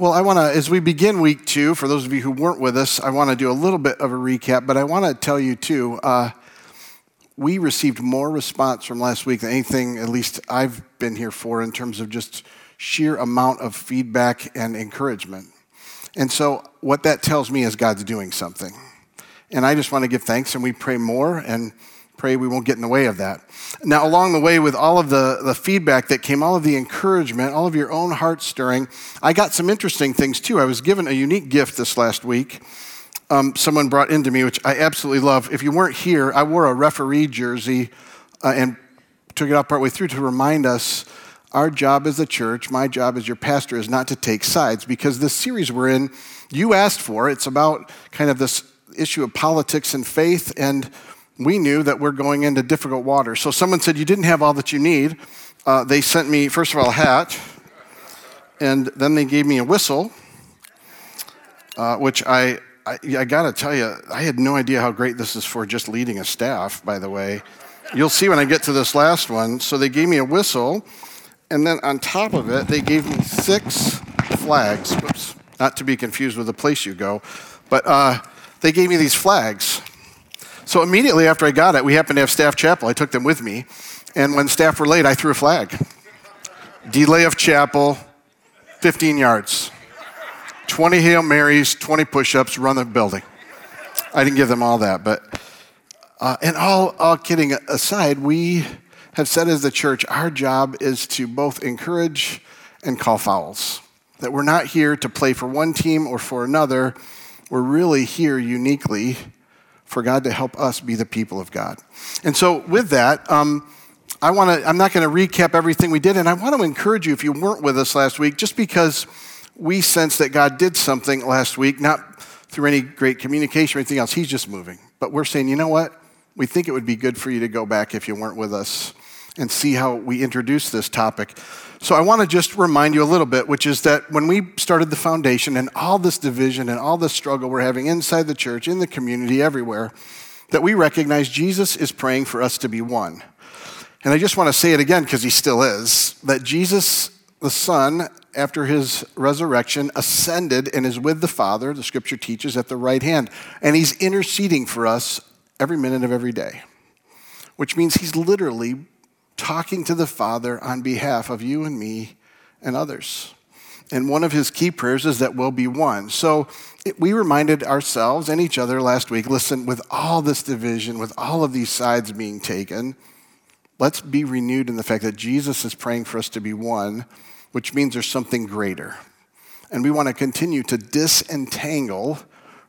Well, I want to, as we begin week two, for those of you who weren't with us, I want to do a little bit of a recap, but I want to tell you too, uh, we received more response from last week than anything, at least I've been here for, in terms of just sheer amount of feedback and encouragement. And so, what that tells me is God's doing something. And I just want to give thanks, and we pray more and pray we won't get in the way of that. Now, along the way, with all of the, the feedback that came, all of the encouragement, all of your own heart stirring, I got some interesting things too. I was given a unique gift this last week. Um, someone brought into me, which I absolutely love. If you weren't here, I wore a referee jersey uh, and took it out partway through to remind us our job as a church, my job as your pastor, is not to take sides because this series we're in, you asked for. It's about kind of this issue of politics and faith, and we knew that we're going into difficult water. So someone said, You didn't have all that you need. Uh, they sent me, first of all, a hat, and then they gave me a whistle, uh, which I, I, I gotta tell you, I had no idea how great this is for just leading a staff, by the way. You'll see when I get to this last one. So they gave me a whistle and then on top of it, they gave me six flags. Whoops, not to be confused with the place you go, but uh, they gave me these flags. So immediately after I got it, we happened to have staff chapel. I took them with me. And when staff were late, I threw a flag. Delay of chapel, 15 yards. 20 Hail Marys, 20 push ups, run the building. I didn't give them all that, but, uh, and all, all kidding aside, we have said as the church, our job is to both encourage and call fouls. That we're not here to play for one team or for another. We're really here uniquely for God to help us be the people of God. And so, with that, um, I want to. I'm not going to recap everything we did, and I want to encourage you if you weren't with us last week, just because we sense that God did something last week, not through any great communication or anything else. He's just moving. But we're saying, you know what? We think it would be good for you to go back if you weren't with us and see how we introduce this topic. So, I want to just remind you a little bit, which is that when we started the foundation and all this division and all this struggle we're having inside the church, in the community, everywhere, that we recognize Jesus is praying for us to be one. And I just want to say it again because he still is that Jesus, the Son, after his resurrection, ascended and is with the Father, the scripture teaches, at the right hand. And he's interceding for us every minute of every day, which means he's literally talking to the Father on behalf of you and me and others. And one of his key prayers is that we'll be one. So it, we reminded ourselves and each other last week listen, with all this division, with all of these sides being taken, let's be renewed in the fact that Jesus is praying for us to be one, which means there's something greater. And we want to continue to disentangle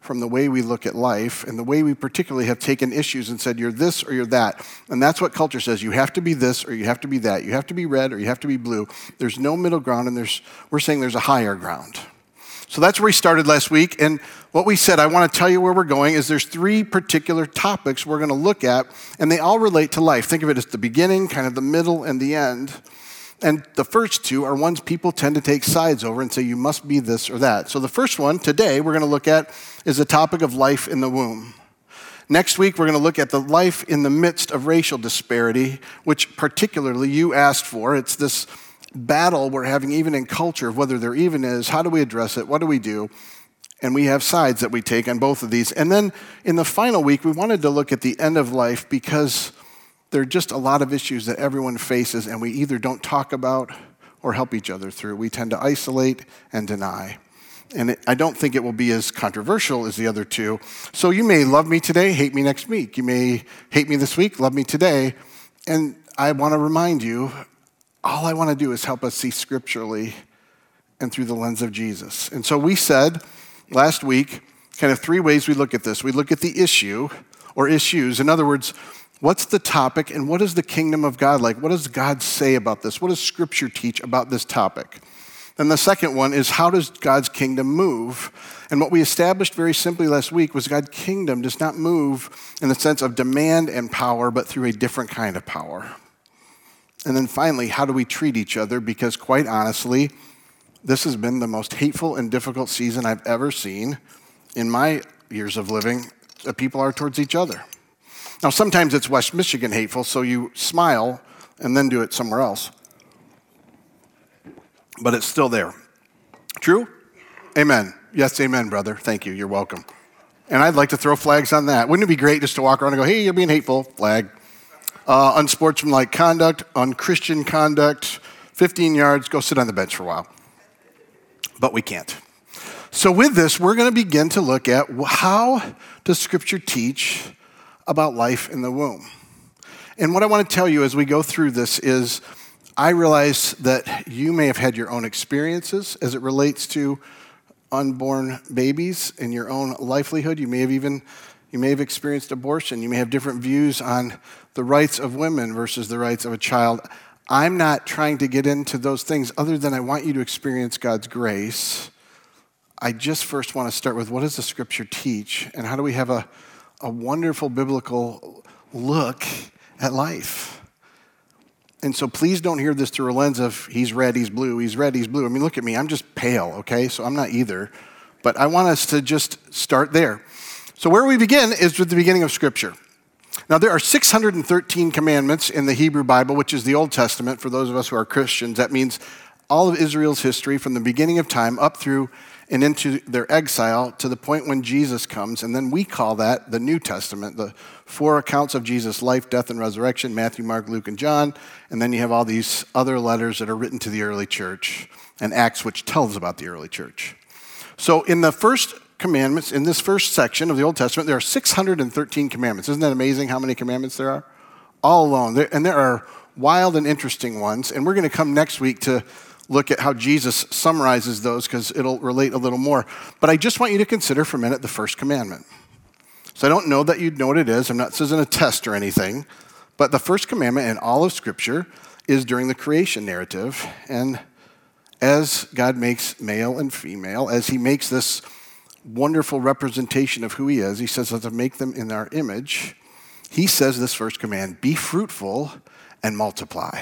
from the way we look at life and the way we particularly have taken issues and said, you're this or you're that. And that's what culture says. You have to be this or you have to be that. You have to be red or you have to be blue. There's no middle ground, and there's, we're saying there's a higher ground. So that's where we started last week. And what we said, I want to tell you where we're going, is there's three particular topics we're going to look at, and they all relate to life. Think of it as the beginning, kind of the middle, and the end. And the first two are ones people tend to take sides over and say, you must be this or that. So the first one today we're going to look at is the topic of life in the womb. Next week, we're going to look at the life in the midst of racial disparity, which particularly you asked for. It's this battle we're having even in culture of whether there even is, how do we address it, what do we do? And we have sides that we take on both of these. And then in the final week, we wanted to look at the end of life because there are just a lot of issues that everyone faces, and we either don't talk about or help each other through. We tend to isolate and deny. And I don't think it will be as controversial as the other two. So you may love me today, hate me next week. You may hate me this week, love me today. And I want to remind you all I want to do is help us see scripturally and through the lens of Jesus. And so we said last week kind of three ways we look at this. We look at the issue or issues. In other words, What's the topic and what is the kingdom of God like? What does God say about this? What does Scripture teach about this topic? Then the second one is how does God's kingdom move? And what we established very simply last week was God's kingdom does not move in the sense of demand and power, but through a different kind of power. And then finally, how do we treat each other? Because quite honestly, this has been the most hateful and difficult season I've ever seen in my years of living people are towards each other. Now, sometimes it's West Michigan hateful, so you smile and then do it somewhere else. But it's still there. True? Amen. Yes, amen, brother. Thank you. You're welcome. And I'd like to throw flags on that. Wouldn't it be great just to walk around and go, hey, you're being hateful? Flag. Uh, unsportsmanlike conduct, unchristian conduct, 15 yards, go sit on the bench for a while. But we can't. So, with this, we're going to begin to look at how does Scripture teach about life in the womb. And what I want to tell you as we go through this is I realize that you may have had your own experiences as it relates to unborn babies and your own livelihood. You may have even you may have experienced abortion. You may have different views on the rights of women versus the rights of a child. I'm not trying to get into those things other than I want you to experience God's grace. I just first want to start with what does the scripture teach and how do we have a, a wonderful biblical look at life? And so please don't hear this through a lens of he's red, he's blue, he's red, he's blue. I mean, look at me, I'm just pale, okay? So I'm not either. But I want us to just start there. So, where we begin is with the beginning of Scripture. Now, there are 613 commandments in the Hebrew Bible, which is the Old Testament for those of us who are Christians. That means all of Israel's history from the beginning of time up through and into their exile to the point when Jesus comes. And then we call that the New Testament, the four accounts of Jesus' life, death, and resurrection Matthew, Mark, Luke, and John. And then you have all these other letters that are written to the early church and Acts, which tells about the early church. So in the first commandments, in this first section of the Old Testament, there are 613 commandments. Isn't that amazing how many commandments there are? All alone. And there are wild and interesting ones. And we're going to come next week to look at how Jesus summarizes those because it'll relate a little more. But I just want you to consider for a minute the first commandment. So I don't know that you'd know what it is. I'm not this isn't a test or anything. But the first commandment in all of Scripture is during the creation narrative. And as God makes male and female, as He makes this wonderful representation of who He is, He says, let's make them in our image. He says this first command be fruitful and multiply.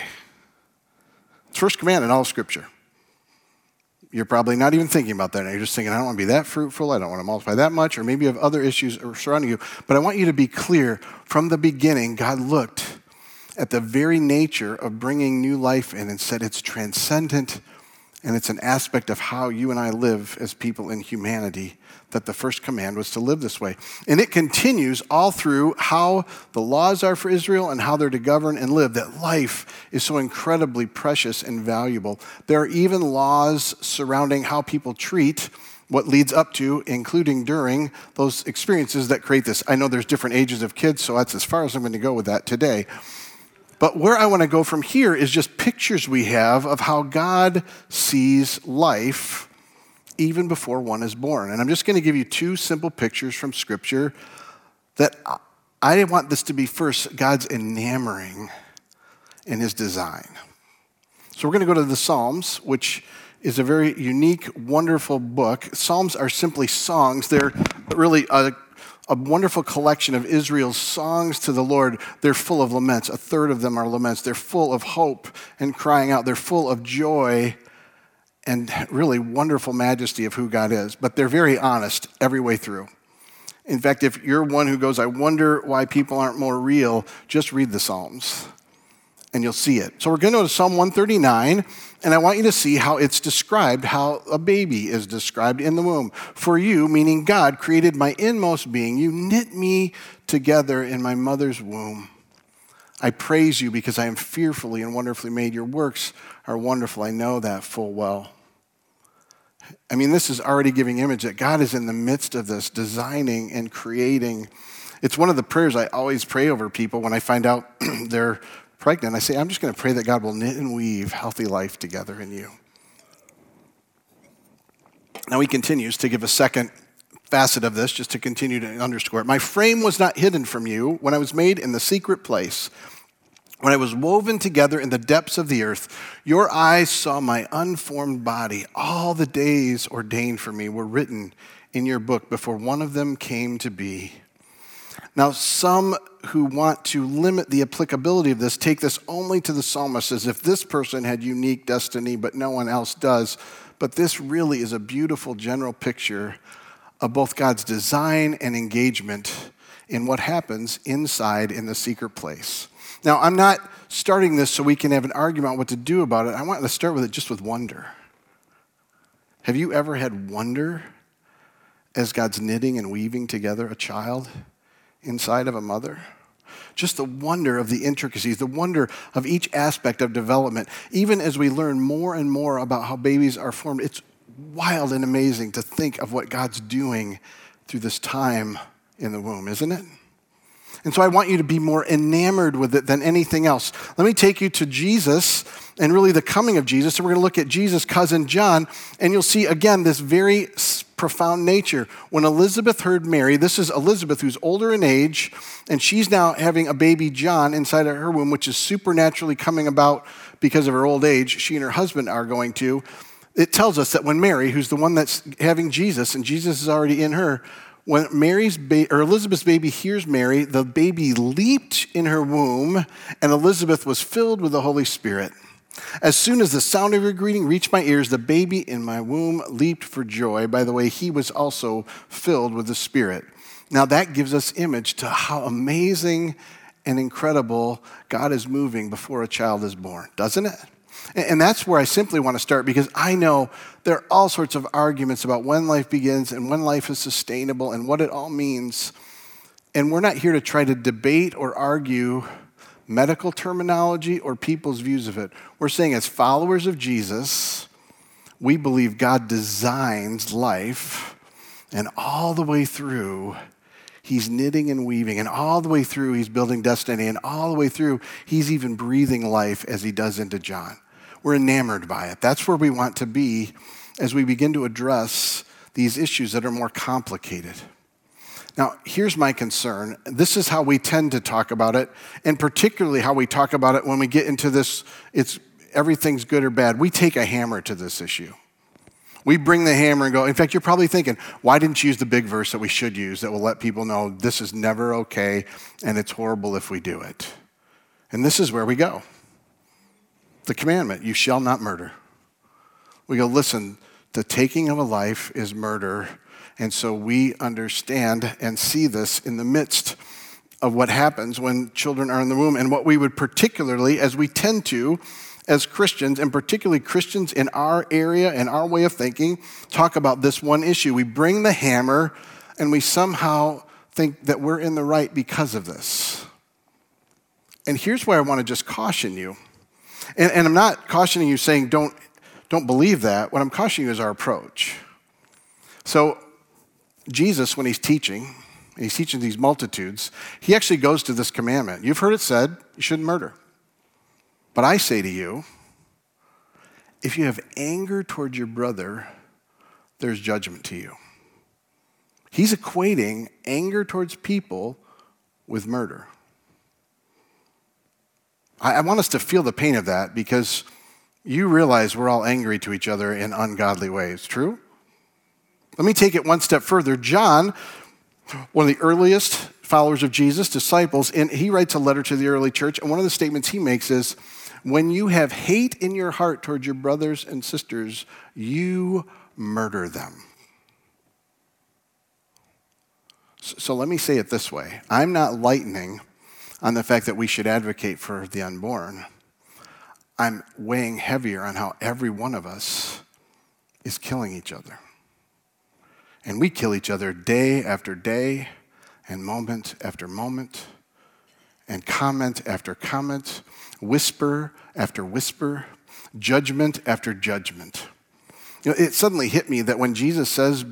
First command in all Scripture. You're probably not even thinking about that. You're just thinking, I don't want to be that fruitful. I don't want to multiply that much. Or maybe you have other issues surrounding you. But I want you to be clear from the beginning, God looked at the very nature of bringing new life in and said it's transcendent and it's an aspect of how you and I live as people in humanity that the first command was to live this way. And it continues all through how the laws are for Israel and how they're to govern and live, that life is so incredibly precious and valuable. There are even laws surrounding how people treat what leads up to, including during those experiences that create this. I know there's different ages of kids, so that's as far as I'm going to go with that today. But where I want to go from here is just pictures we have of how God sees life even before one is born. And I'm just going to give you two simple pictures from Scripture that I want this to be first God's enamoring in his design. So we're going to go to the Psalms, which is a very unique, wonderful book. Psalms are simply songs, they're really a, a wonderful collection of Israel's songs to the Lord. They're full of laments. A third of them are laments. They're full of hope and crying out, they're full of joy and really wonderful majesty of who God is, but they're very honest every way through. In fact, if you're one who goes, I wonder why people aren't more real, just read the Psalms and you'll see it. So we're going to go to Psalm 139, and I want you to see how it's described, how a baby is described in the womb. For you, meaning God, created my inmost being. You knit me together in my mother's womb. I praise you because I am fearfully and wonderfully made. Your works are wonderful. I know that full well. I mean, this is already giving image that God is in the midst of this, designing and creating. It's one of the prayers I always pray over people when I find out they're pregnant. I say, I'm just going to pray that God will knit and weave healthy life together in you. Now he continues to give a second facet of this, just to continue to underscore it. My frame was not hidden from you when I was made in the secret place when I was woven together in the depths of the earth, your eyes saw my unformed body. All the days ordained for me were written in your book before one of them came to be. Now, some who want to limit the applicability of this take this only to the psalmist as if this person had unique destiny, but no one else does. But this really is a beautiful general picture of both God's design and engagement in what happens inside in the secret place. Now, I'm not starting this so we can have an argument on what to do about it. I want to start with it just with wonder. Have you ever had wonder as God's knitting and weaving together a child inside of a mother? Just the wonder of the intricacies, the wonder of each aspect of development. Even as we learn more and more about how babies are formed, it's wild and amazing to think of what God's doing through this time in the womb, isn't it? And so I want you to be more enamored with it than anything else. Let me take you to Jesus and really the coming of Jesus. So we're going to look at Jesus' cousin John, and you'll see again this very profound nature. When Elizabeth heard Mary, this is Elizabeth who's older in age, and she's now having a baby John inside of her womb, which is supernaturally coming about because of her old age. She and her husband are going to. It tells us that when Mary, who's the one that's having Jesus, and Jesus is already in her, when Mary's ba- or Elizabeth's baby hears Mary, the baby leaped in her womb, and Elizabeth was filled with the Holy Spirit. As soon as the sound of your greeting reached my ears, the baby in my womb leaped for joy. By the way, he was also filled with the Spirit. Now that gives us image to how amazing and incredible God is moving before a child is born, doesn't it? And that's where I simply want to start because I know there are all sorts of arguments about when life begins and when life is sustainable and what it all means. And we're not here to try to debate or argue medical terminology or people's views of it. We're saying, as followers of Jesus, we believe God designs life, and all the way through, He's knitting and weaving, and all the way through, He's building destiny, and all the way through, He's even breathing life as He does into John. We're enamored by it. That's where we want to be as we begin to address these issues that are more complicated. Now, here's my concern. This is how we tend to talk about it, and particularly how we talk about it when we get into this it's everything's good or bad. We take a hammer to this issue. We bring the hammer and go. In fact, you're probably thinking, why didn't you use the big verse that we should use that will let people know this is never okay and it's horrible if we do it? And this is where we go the commandment you shall not murder. We go, listen, the taking of a life is murder. And so we understand and see this in the midst of what happens when children are in the womb and what we would particularly, as we tend to, as Christians, and particularly Christians in our area and our way of thinking, talk about this one issue. We bring the hammer and we somehow think that we're in the right because of this. And here's where I want to just caution you and, and I'm not cautioning you saying don't, don't believe that. What I'm cautioning you is our approach. So, Jesus, when he's teaching, he's teaching these multitudes, he actually goes to this commandment. You've heard it said, you shouldn't murder. But I say to you, if you have anger towards your brother, there's judgment to you. He's equating anger towards people with murder. I, I want us to feel the pain of that because you realize we're all angry to each other in ungodly ways. True? Let me take it one step further. John, one of the earliest followers of Jesus, disciples, and he writes a letter to the early church, and one of the statements he makes is when you have hate in your heart towards your brothers and sisters, you murder them. So let me say it this way I'm not lightening on the fact that we should advocate for the unborn. I'm weighing heavier on how every one of us is killing each other. And we kill each other day after day, and moment after moment, and comment after comment, whisper after whisper, judgment after judgment. You know, it suddenly hit me that when Jesus says,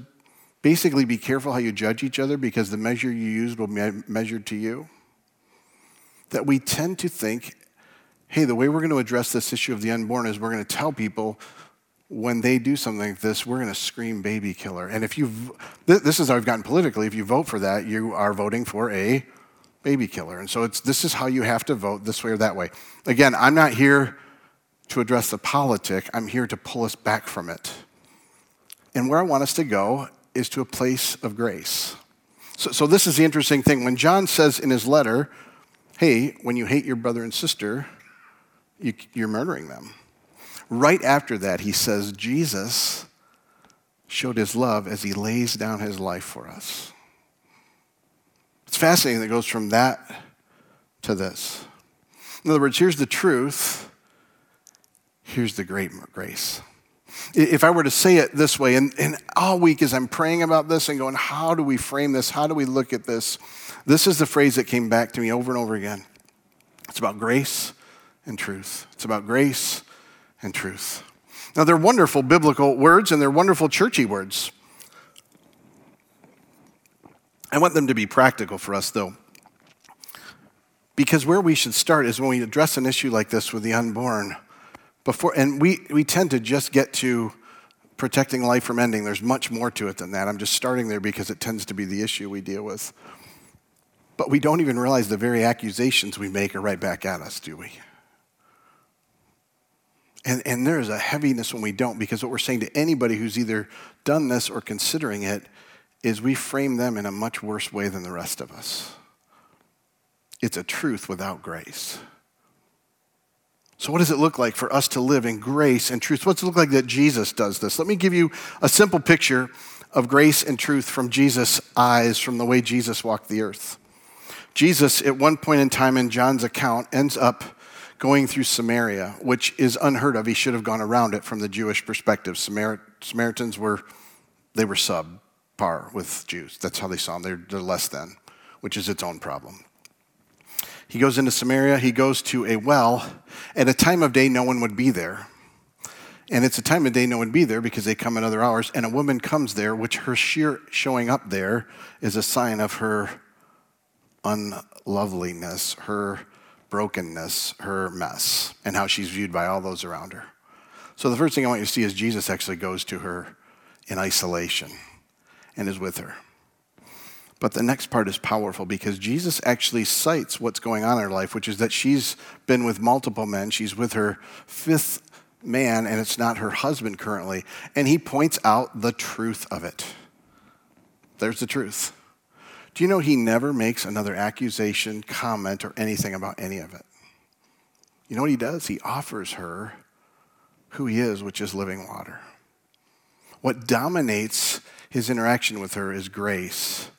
basically, be careful how you judge each other because the measure you use will be measured to you that we tend to think, hey, the way we're going to address this issue of the unborn is we're going to tell people when they do something like this, we're going to scream baby killer. And if you, this is how I've gotten politically, if you vote for that, you are voting for a baby killer. And so it's, this is how you have to vote this way or that way. Again, I'm not here to address the politic, I'm here to pull us back from it. And where I want us to go is to a place of grace. So, so this is the interesting thing. When John says in his letter, hey, when you hate your brother and sister, you, you're murdering them. Right after that, he says, Jesus showed his love as he lays down his life for us. It's fascinating that it goes from that to this. In other words, here's the truth, here's the great grace. If I were to say it this way, and, and all week as I'm praying about this and going, how do we frame this? How do we look at this? This is the phrase that came back to me over and over again. It's about grace and truth. It's about grace and truth. Now, they're wonderful biblical words and they're wonderful churchy words. I want them to be practical for us, though. Because where we should start is when we address an issue like this with the unborn. Before, and we, we tend to just get to protecting life from ending. There's much more to it than that. I'm just starting there because it tends to be the issue we deal with. But we don't even realize the very accusations we make are right back at us, do we? And, and there is a heaviness when we don't, because what we're saying to anybody who's either done this or considering it is we frame them in a much worse way than the rest of us. It's a truth without grace. So, what does it look like for us to live in grace and truth? What's it look like that Jesus does this? Let me give you a simple picture of grace and truth from Jesus' eyes, from the way Jesus walked the earth. Jesus, at one point in time in John's account, ends up going through Samaria, which is unheard of. He should have gone around it from the Jewish perspective. Samaritans were, they were subpar with Jews. That's how they saw them. They're, they're less than, which is its own problem. He goes into Samaria. He goes to a well. At a time of day, no one would be there. And it's a time of day no one would be there because they come at other hours. And a woman comes there, which her sheer showing up there is a sign of her unloveliness, her brokenness, her mess, and how she's viewed by all those around her. So the first thing I want you to see is Jesus actually goes to her in isolation and is with her. But the next part is powerful because Jesus actually cites what's going on in her life, which is that she's been with multiple men. She's with her fifth man, and it's not her husband currently. And he points out the truth of it. There's the truth. Do you know he never makes another accusation, comment, or anything about any of it? You know what he does? He offers her who he is, which is living water. What dominates his interaction with her is grace.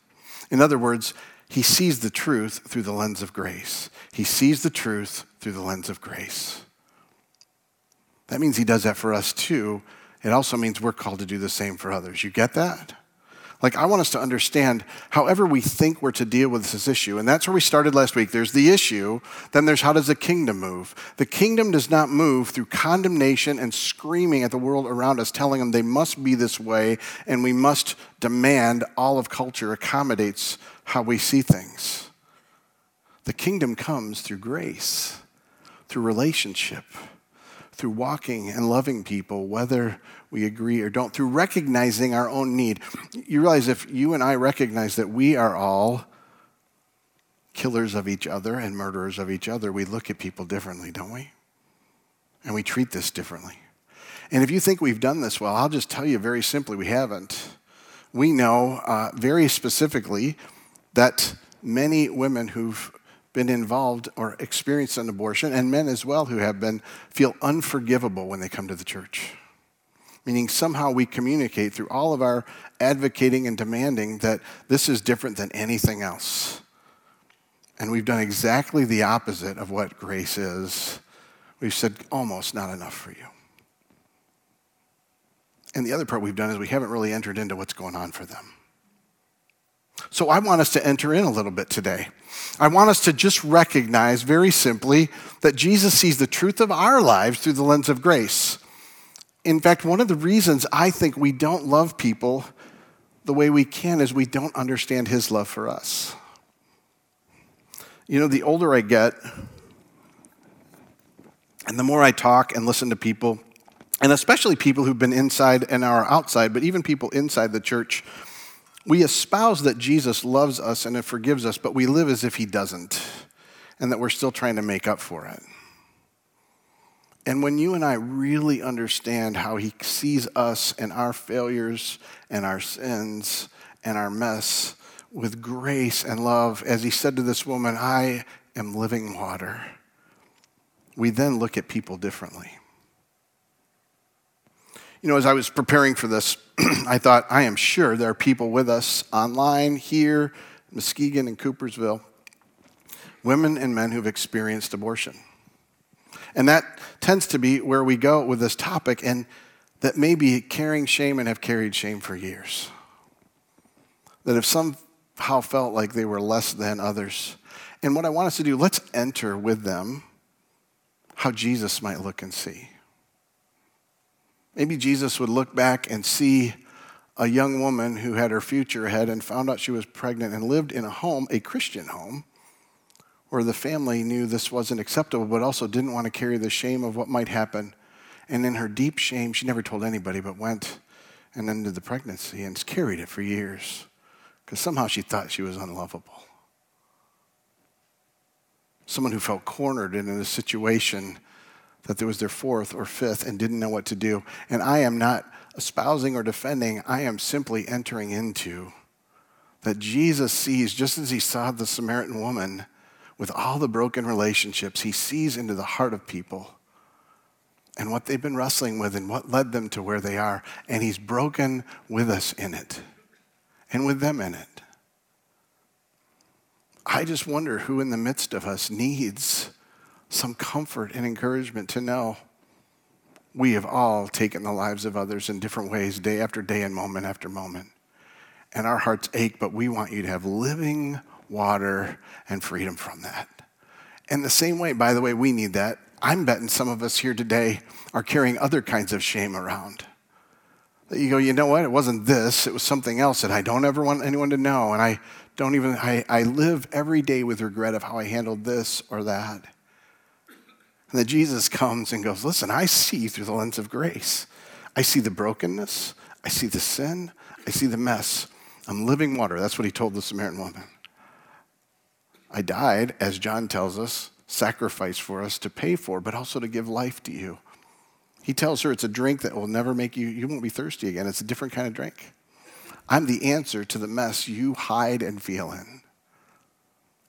In other words, he sees the truth through the lens of grace. He sees the truth through the lens of grace. That means he does that for us too. It also means we're called to do the same for others. You get that? Like, I want us to understand however we think we're to deal with this issue. And that's where we started last week. There's the issue, then there's how does the kingdom move? The kingdom does not move through condemnation and screaming at the world around us, telling them they must be this way, and we must demand all of culture accommodates how we see things. The kingdom comes through grace, through relationship through walking and loving people, whether we agree or don't, through recognizing our own need. You realize if you and I recognize that we are all killers of each other and murderers of each other, we look at people differently, don't we? And we treat this differently. And if you think we've done this well, I'll just tell you very simply we haven't. We know uh, very specifically that many women who've been involved or experienced an abortion, and men as well who have been, feel unforgivable when they come to the church. Meaning, somehow we communicate through all of our advocating and demanding that this is different than anything else. And we've done exactly the opposite of what grace is. We've said, almost not enough for you. And the other part we've done is we haven't really entered into what's going on for them. So I want us to enter in a little bit today. I want us to just recognize very simply that Jesus sees the truth of our lives through the lens of grace. In fact, one of the reasons I think we don't love people the way we can is we don't understand his love for us. You know, the older I get, and the more I talk and listen to people, and especially people who've been inside and are outside, but even people inside the church, we espouse that Jesus loves us and it forgives us, but we live as if he doesn't, and that we're still trying to make up for it. And when you and I really understand how he sees us and our failures and our sins and our mess with grace and love, as he said to this woman, I am living water, we then look at people differently. You know, as I was preparing for this, I thought, I am sure there are people with us online, here, Muskegon, and Coopersville, women and men who've experienced abortion. And that tends to be where we go with this topic. And that may be carrying shame and have carried shame for years. That have somehow felt like they were less than others. And what I want us to do, let's enter with them how Jesus might look and see. Maybe Jesus would look back and see a young woman who had her future ahead and found out she was pregnant and lived in a home, a Christian home, where the family knew this wasn't acceptable, but also didn't want to carry the shame of what might happen. And in her deep shame, she never told anybody, but went and ended the pregnancy and carried it for years because somehow she thought she was unlovable. Someone who felt cornered in a situation that there was their fourth or fifth and didn't know what to do. And I am not espousing or defending, I am simply entering into that Jesus sees, just as he saw the Samaritan woman with all the broken relationships, he sees into the heart of people and what they've been wrestling with and what led them to where they are. And he's broken with us in it and with them in it. I just wonder who in the midst of us needs some comfort and encouragement to know we have all taken the lives of others in different ways, day after day and moment after moment. And our hearts ache, but we want you to have living water and freedom from that. And the same way, by the way, we need that. I'm betting some of us here today are carrying other kinds of shame around. That you go, you know what? It wasn't this, it was something else that I don't ever want anyone to know. And I don't even, I, I live every day with regret of how I handled this or that. And then Jesus comes and goes, Listen, I see through the lens of grace. I see the brokenness, I see the sin, I see the mess. I'm living water. That's what he told the Samaritan woman. I died, as John tells us, sacrifice for us to pay for, but also to give life to you. He tells her it's a drink that will never make you, you won't be thirsty again. It's a different kind of drink. I'm the answer to the mess you hide and feel in.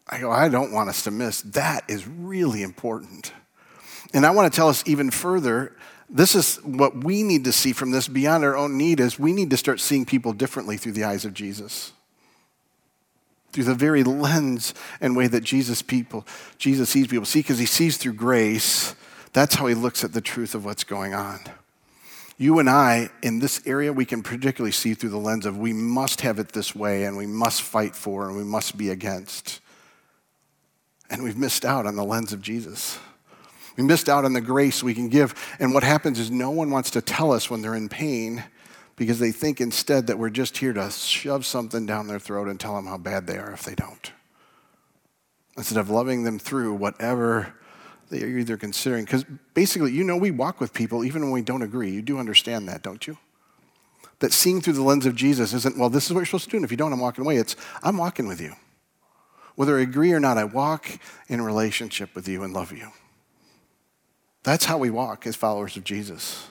I go, I don't want us to miss. That is really important. And I want to tell us even further this is what we need to see from this beyond our own need is we need to start seeing people differently through the eyes of Jesus. Through the very lens and way that jesus people jesus sees people. See because he sees through grace. That's how he looks at the truth of what's going on. You and i in this area we can particularly see through the lens of we must have it this way and we must fight for and we must be against. And we've missed out on the lens of jesus we missed out on the grace we can give. And what happens is no one wants to tell us when they're in pain because they think instead that we're just here to shove something down their throat and tell them how bad they are if they don't. Instead of loving them through whatever they are either considering. Because basically, you know, we walk with people even when we don't agree. You do understand that, don't you? That seeing through the lens of Jesus isn't, well, this is what you're supposed to do, and if you don't, I'm walking away. It's, I'm walking with you. Whether I agree or not, I walk in relationship with you and love you. That's how we walk as followers of Jesus.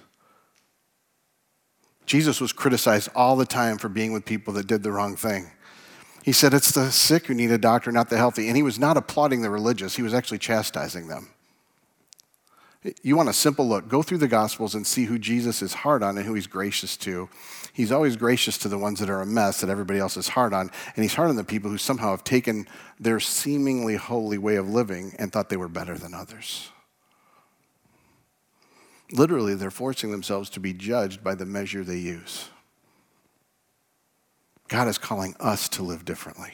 Jesus was criticized all the time for being with people that did the wrong thing. He said, It's the sick who need a doctor, not the healthy. And he was not applauding the religious, he was actually chastising them. You want a simple look, go through the Gospels and see who Jesus is hard on and who he's gracious to. He's always gracious to the ones that are a mess that everybody else is hard on. And he's hard on the people who somehow have taken their seemingly holy way of living and thought they were better than others. Literally, they're forcing themselves to be judged by the measure they use. God is calling us to live differently.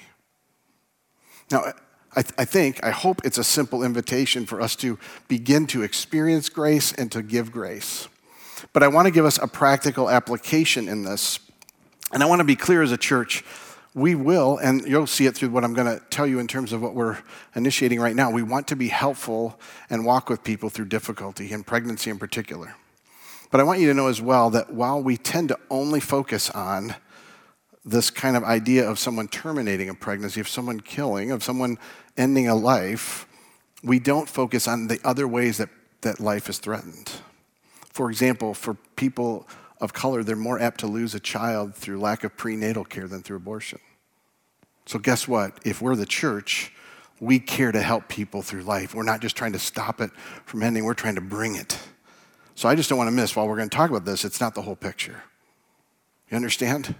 Now, I, th- I, think, I hope it's a simple invitation for us to begin to experience grace and to give grace. But I want to give us a practical application in this. And I want to be clear as a church we will, and you'll see it through what I'm going to tell you in terms of what we're initiating right now. We want to be helpful and walk with people through difficulty, and pregnancy in particular. But I want you to know as well that while we tend to only focus on this kind of idea of someone terminating a pregnancy, of someone killing, of someone ending a life, we don't focus on the other ways that, that life is threatened. For example, for people of color, they're more apt to lose a child through lack of prenatal care than through abortion. So, guess what? If we're the church, we care to help people through life. We're not just trying to stop it from ending, we're trying to bring it. So, I just don't want to miss while we're going to talk about this, it's not the whole picture. You understand?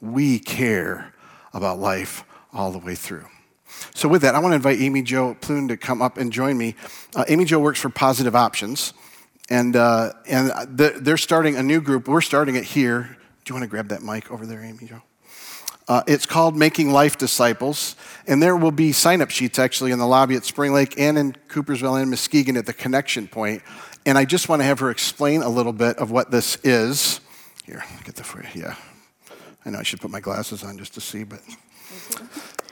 We care about life all the way through. So, with that, I want to invite Amy Jo Plune to come up and join me. Uh, Amy Jo works for Positive Options. And, uh, and they're starting a new group. We're starting it here. Do you want to grab that mic over there, Amy Jo? Uh, it's called Making Life Disciples, and there will be sign up sheets actually in the lobby at Spring Lake and in Coopersville and Muskegon at the connection point. And I just want to have her explain a little bit of what this is. Here, get the for you. Yeah. I know I should put my glasses on just to see, but.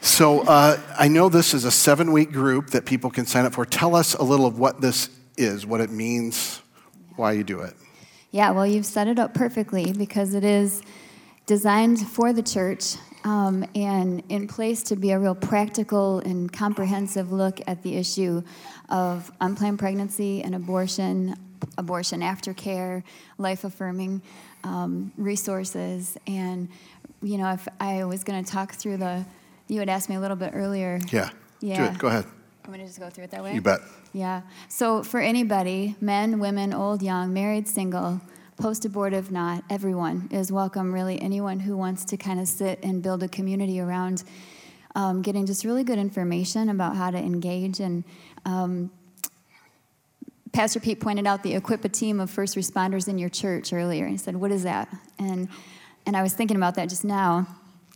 So uh, I know this is a seven week group that people can sign up for. Tell us a little of what this is, what it means, why you do it. Yeah, well, you've set it up perfectly because it is designed for the church um, and in place to be a real practical and comprehensive look at the issue of unplanned pregnancy and abortion, abortion aftercare, life affirming um, resources. And, you know, if I was going to talk through the, you had asked me a little bit earlier. Yeah. Yeah. Do it. Go ahead. I'm going to just go through it that way? You bet. Yeah. So for anybody, men, women, old, young, married, single, post abortive, not, everyone is welcome, really. Anyone who wants to kind of sit and build a community around um, getting just really good information about how to engage. And um, Pastor Pete pointed out the equip a team of first responders in your church earlier. And he said, What is that? And, and I was thinking about that just now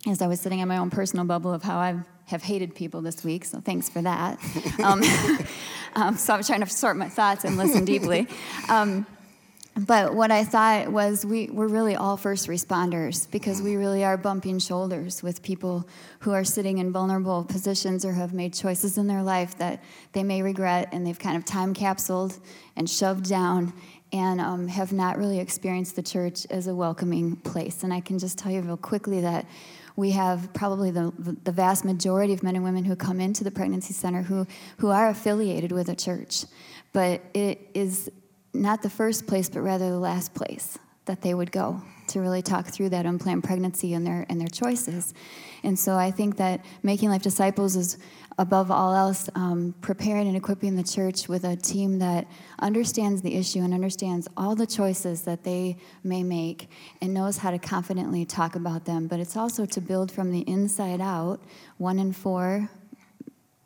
as I was sitting in my own personal bubble of how I have hated people this week, so thanks for that. Um, um, so I was trying to sort my thoughts and listen deeply. Um, but what I thought was we, we're really all first responders because we really are bumping shoulders with people who are sitting in vulnerable positions or have made choices in their life that they may regret and they've kind of time capsuled and shoved down and um, have not really experienced the church as a welcoming place. And I can just tell you real quickly that we have probably the, the vast majority of men and women who come into the pregnancy center who, who are affiliated with a church. But it is not the first place, but rather the last place that they would go to really talk through that unplanned pregnancy and their and their choices. And so I think that making life disciples is above all else um, preparing and equipping the church with a team that understands the issue and understands all the choices that they may make and knows how to confidently talk about them. But it's also to build from the inside out. One in four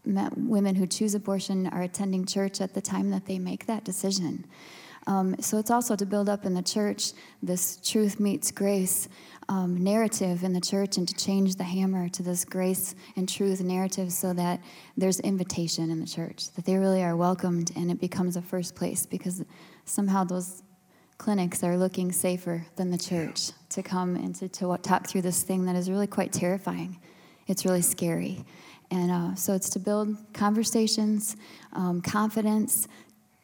women who choose abortion are attending church at the time that they make that decision. Um, so it's also to build up in the church this truth meets grace um, narrative in the church and to change the hammer to this grace and truth narrative so that there's invitation in the church, that they really are welcomed and it becomes a first place because somehow those clinics are looking safer than the church to come and to, to talk through this thing that is really quite terrifying. It's really scary. And uh, so it's to build conversations, um, confidence,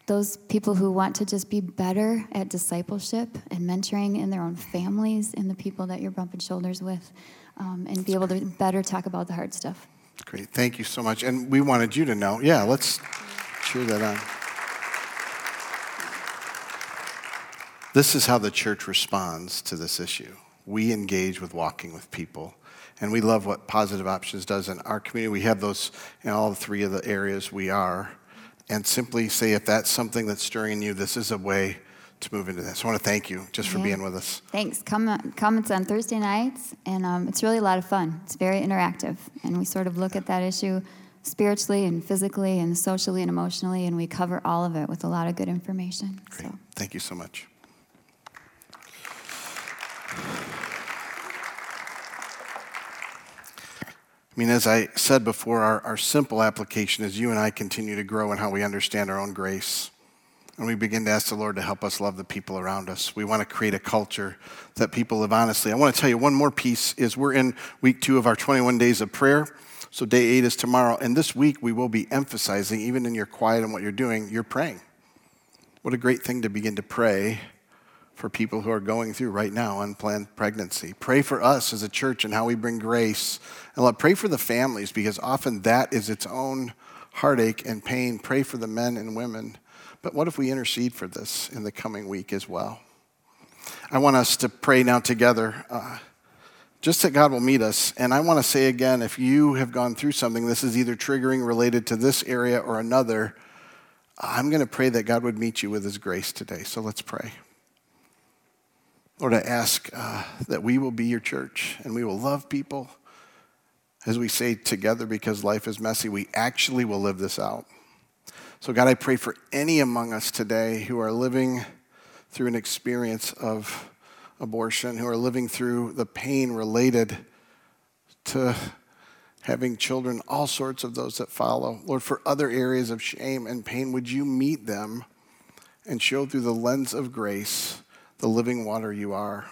those people who want to just be better at discipleship and mentoring in their own families and the people that you're bumping shoulders with, um, and be able to better talk about the hard stuff. Great. Thank you so much. And we wanted you to know. Yeah, let's cheer that on. This is how the church responds to this issue. We engage with walking with people and we love what Positive Options does in our community. We have those in all three of the areas we are. And simply say, if that's something that's stirring you, this is a way to move into this. So I want to thank you just for yeah. being with us. Thanks. Come, come. It's on Thursday nights, and um, it's really a lot of fun. It's very interactive, and we sort of look at that issue spiritually and physically and socially and emotionally, and we cover all of it with a lot of good information. Great. So. Thank you so much. I mean, as I said before, our, our simple application is you and I continue to grow in how we understand our own grace. And we begin to ask the Lord to help us love the people around us. We want to create a culture that people live honestly. I want to tell you one more piece is we're in week two of our 21 days of prayer. So day eight is tomorrow. And this week we will be emphasizing, even in your quiet and what you're doing, you're praying. What a great thing to begin to pray for people who are going through right now unplanned pregnancy. Pray for us as a church and how we bring grace. And let pray for the families because often that is its own heartache and pain. Pray for the men and women. But what if we intercede for this in the coming week as well? I want us to pray now together. Uh, just that God will meet us. And I want to say again if you have gone through something, this is either triggering related to this area or another, I'm going to pray that God would meet you with His grace today. So let's pray. Lord, I ask uh, that we will be your church and we will love people. As we say together, because life is messy, we actually will live this out. So, God, I pray for any among us today who are living through an experience of abortion, who are living through the pain related to having children, all sorts of those that follow. Lord, for other areas of shame and pain, would you meet them and show through the lens of grace the living water you are?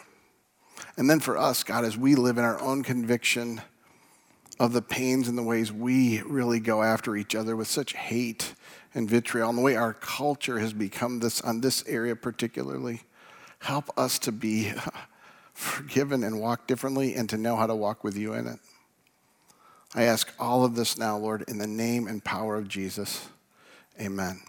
And then for us, God, as we live in our own conviction of the pains and the ways we really go after each other with such hate and vitriol, and the way our culture has become this on this area particularly. Help us to be forgiven and walk differently and to know how to walk with you in it. I ask all of this now, Lord, in the name and power of Jesus. Amen.